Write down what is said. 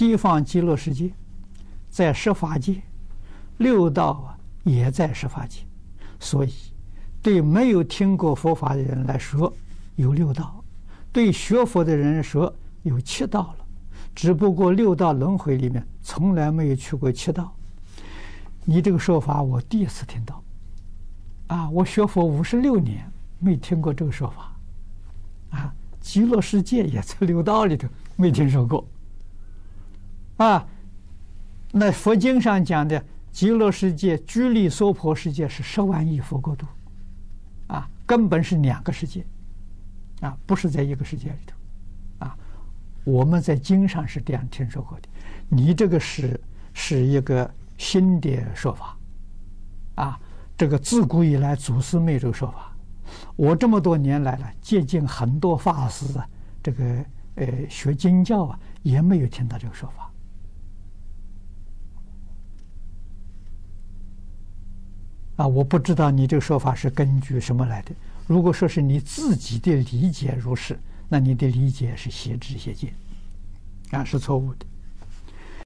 西方极乐世界在十法界，六道啊也在十法界，所以对没有听过佛法的人来说有六道，对学佛的人来说有七道了。只不过六道轮回里面从来没有去过七道。你这个说法我第一次听到，啊，我学佛五十六年没听过这个说法，啊，极乐世界也在六道里头，没听说过。啊，那佛经上讲的极乐世界、居利娑婆世界是十万亿佛国土，啊，根本是两个世界，啊，不是在一个世界里头，啊，我们在经上是这样听说过的，你这个是是一个新的说法，啊，这个自古以来祖师没有这个说法，我这么多年来了，接近很多法师啊，这个呃学经教啊，也没有听到这个说法。啊，我不知道你这个说法是根据什么来的。如果说是你自己的理解如是，那你的理解是邪知邪见，啊，是错误的。